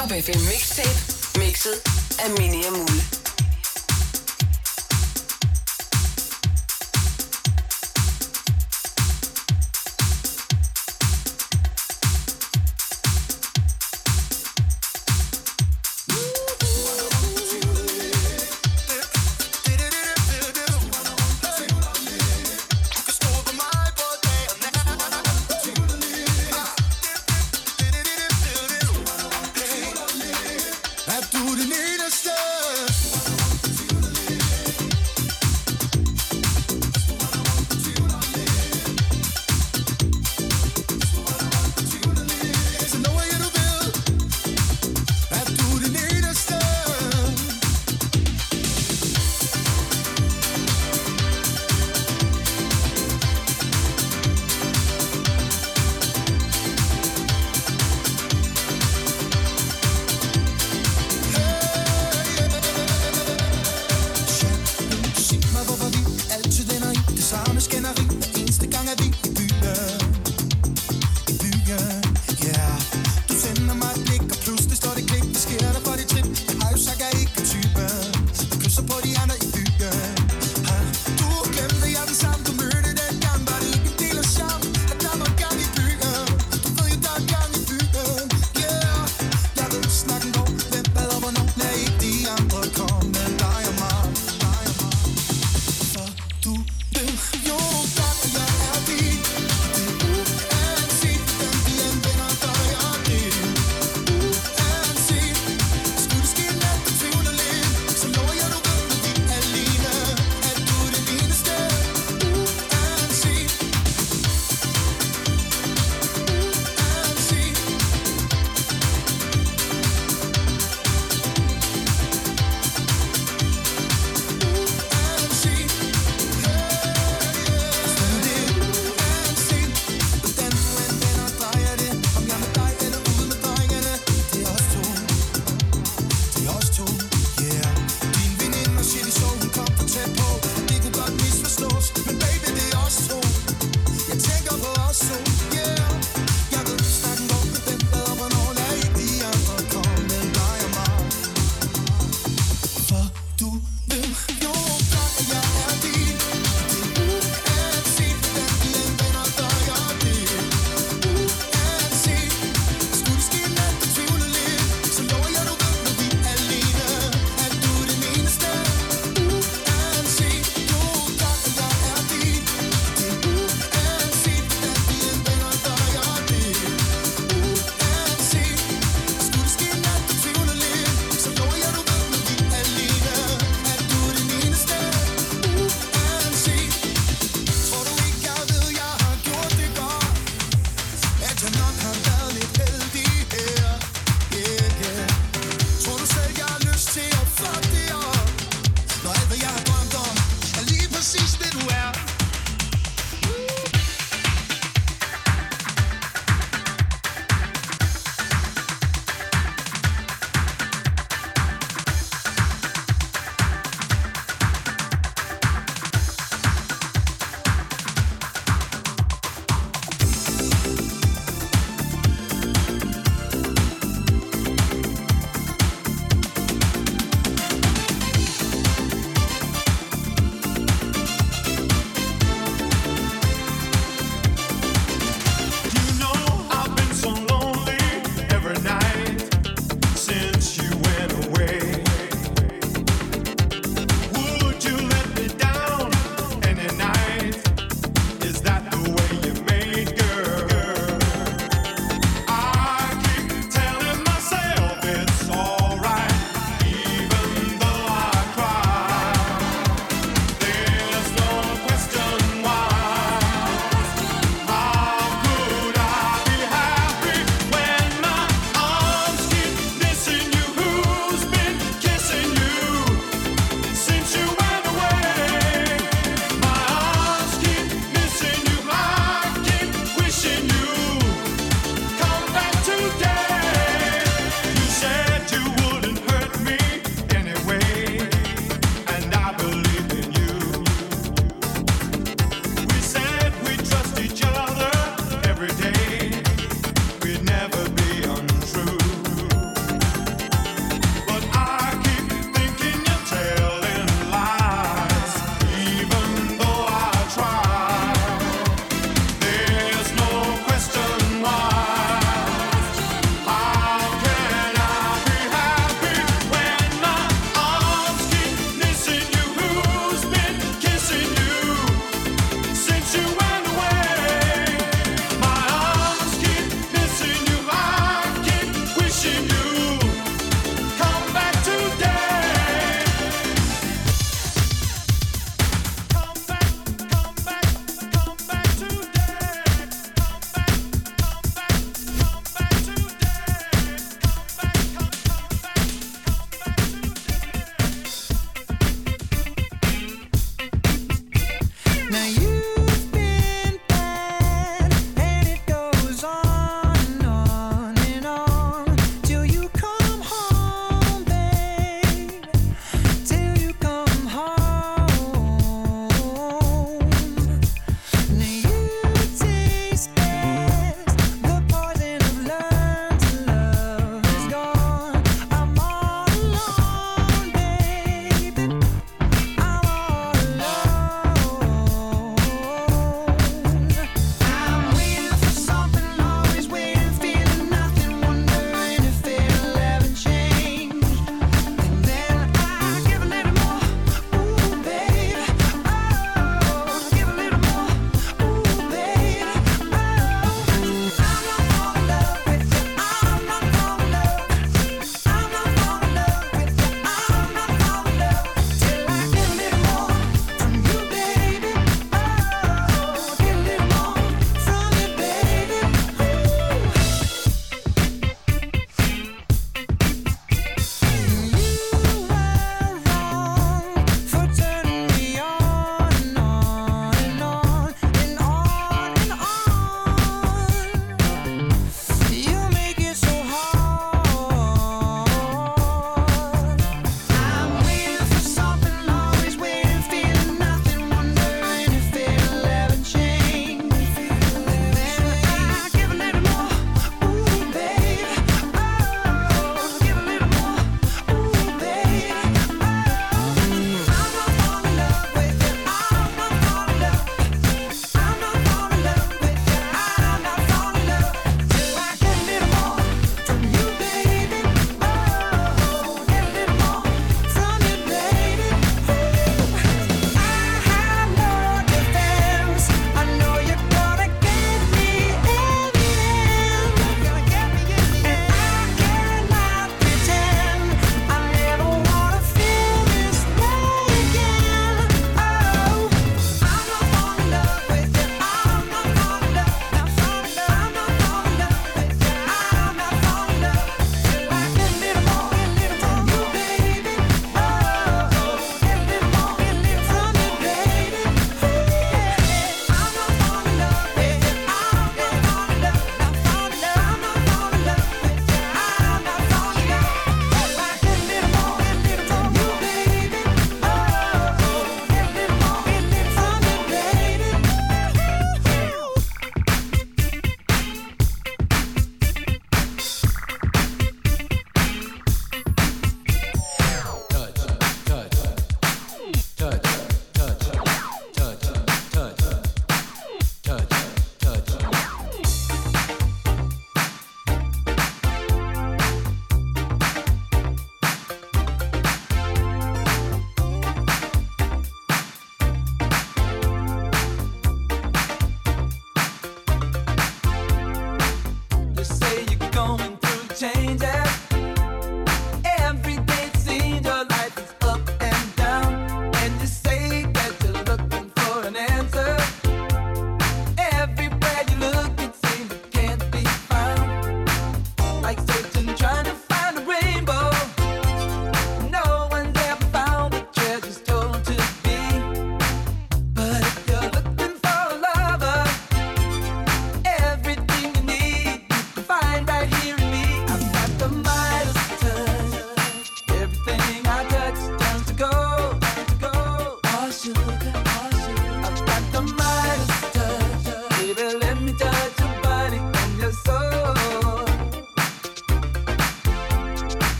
Hip Hop FM Mixtape, mixet af Mini og Mule.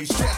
Drop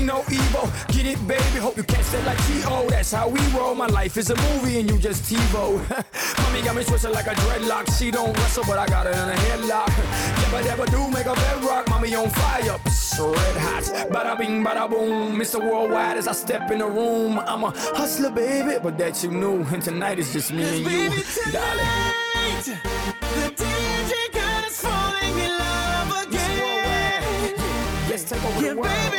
see no evil. Get it, baby. Hope you catch that like T.O. That's how we roll. My life is a movie and you just TiVo. Mommy got me twisted like a dreadlock. She don't wrestle, but I got her in a headlock. But Whatever do, make a bedrock, mommy on fire. Psst, red hot, bada bing, bada boom. Mr. Worldwide as I step in the room. I'm a hustler, baby, but that you knew. And tonight is just me and you, darling. tonight, the DJ God is falling in love again. Let's take over Yeah, the world. baby,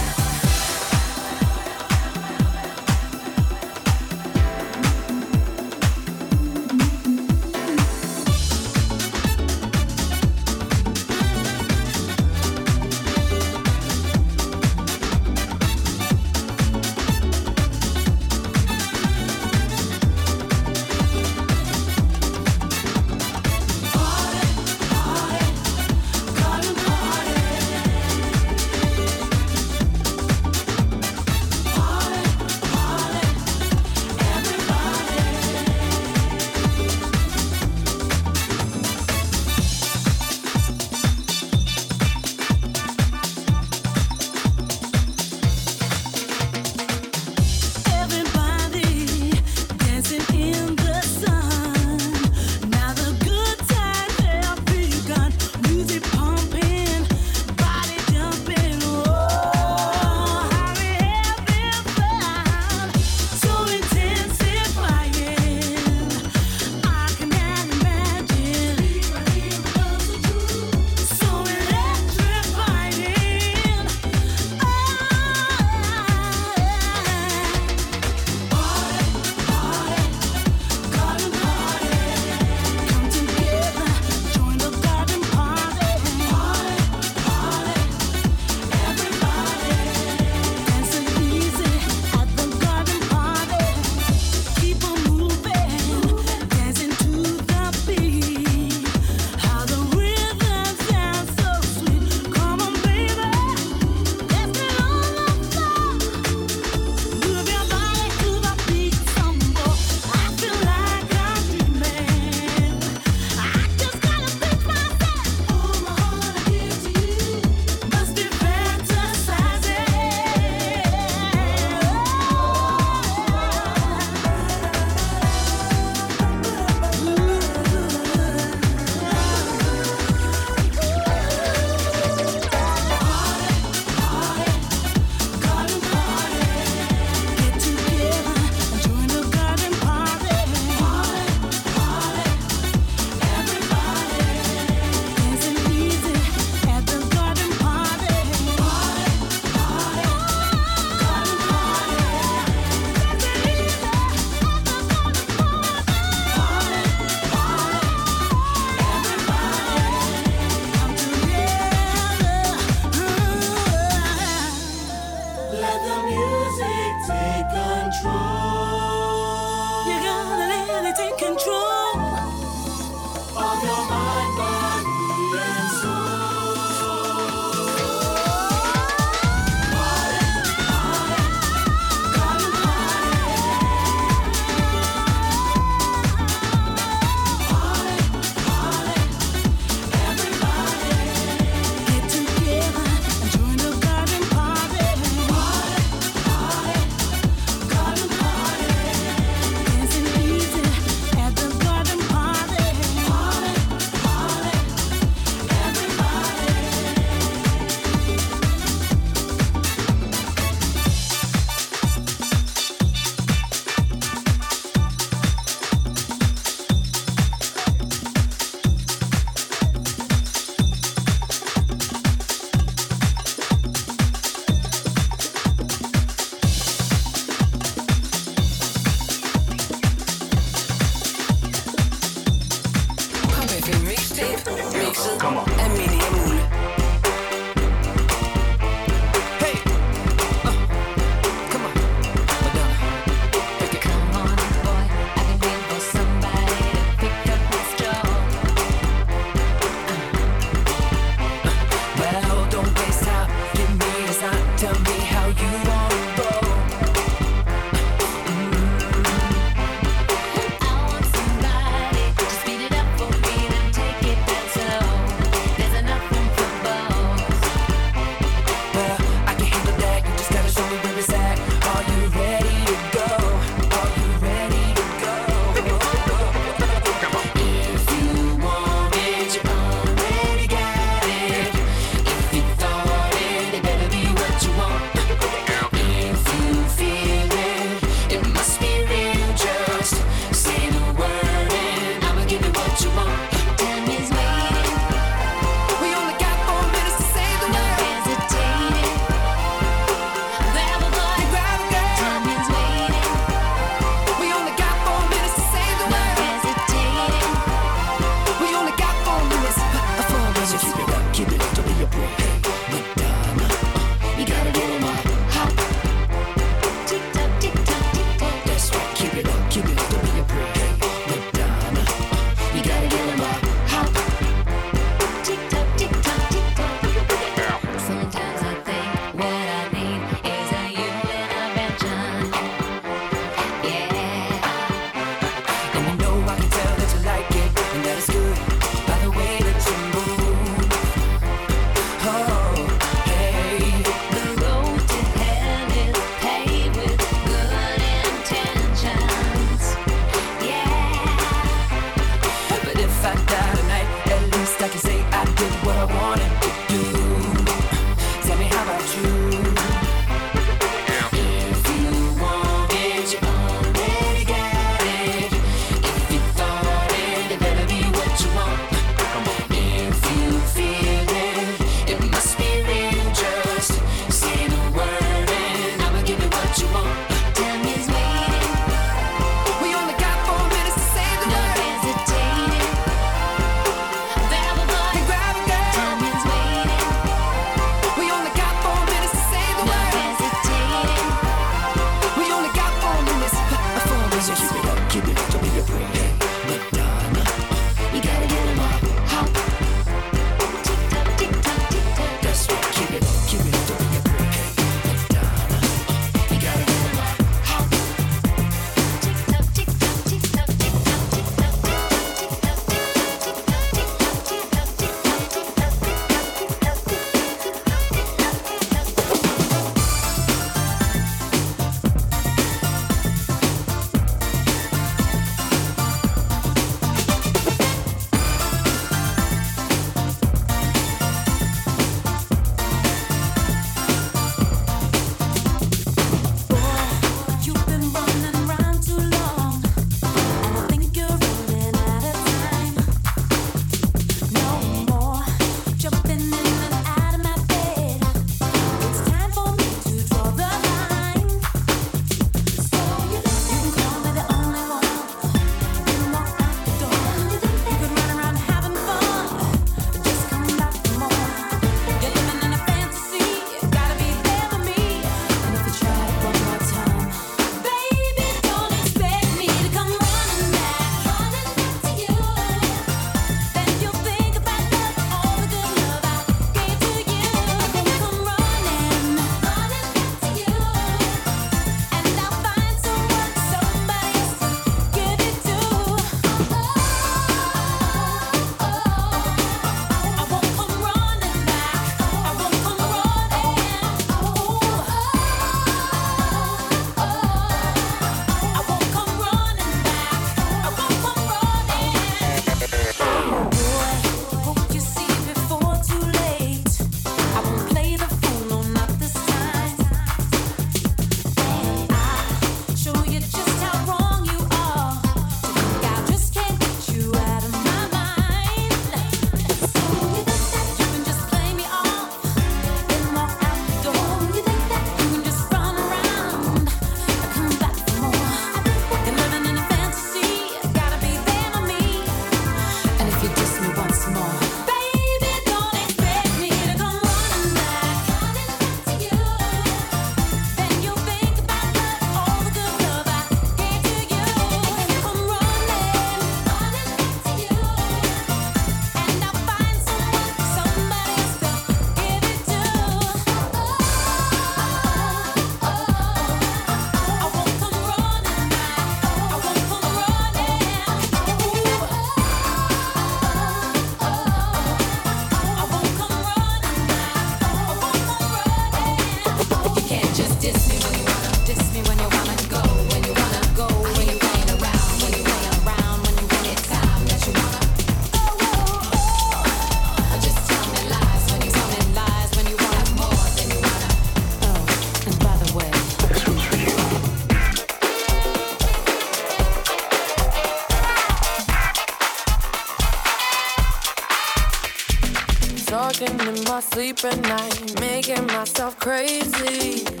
sleep at night, making myself crazy.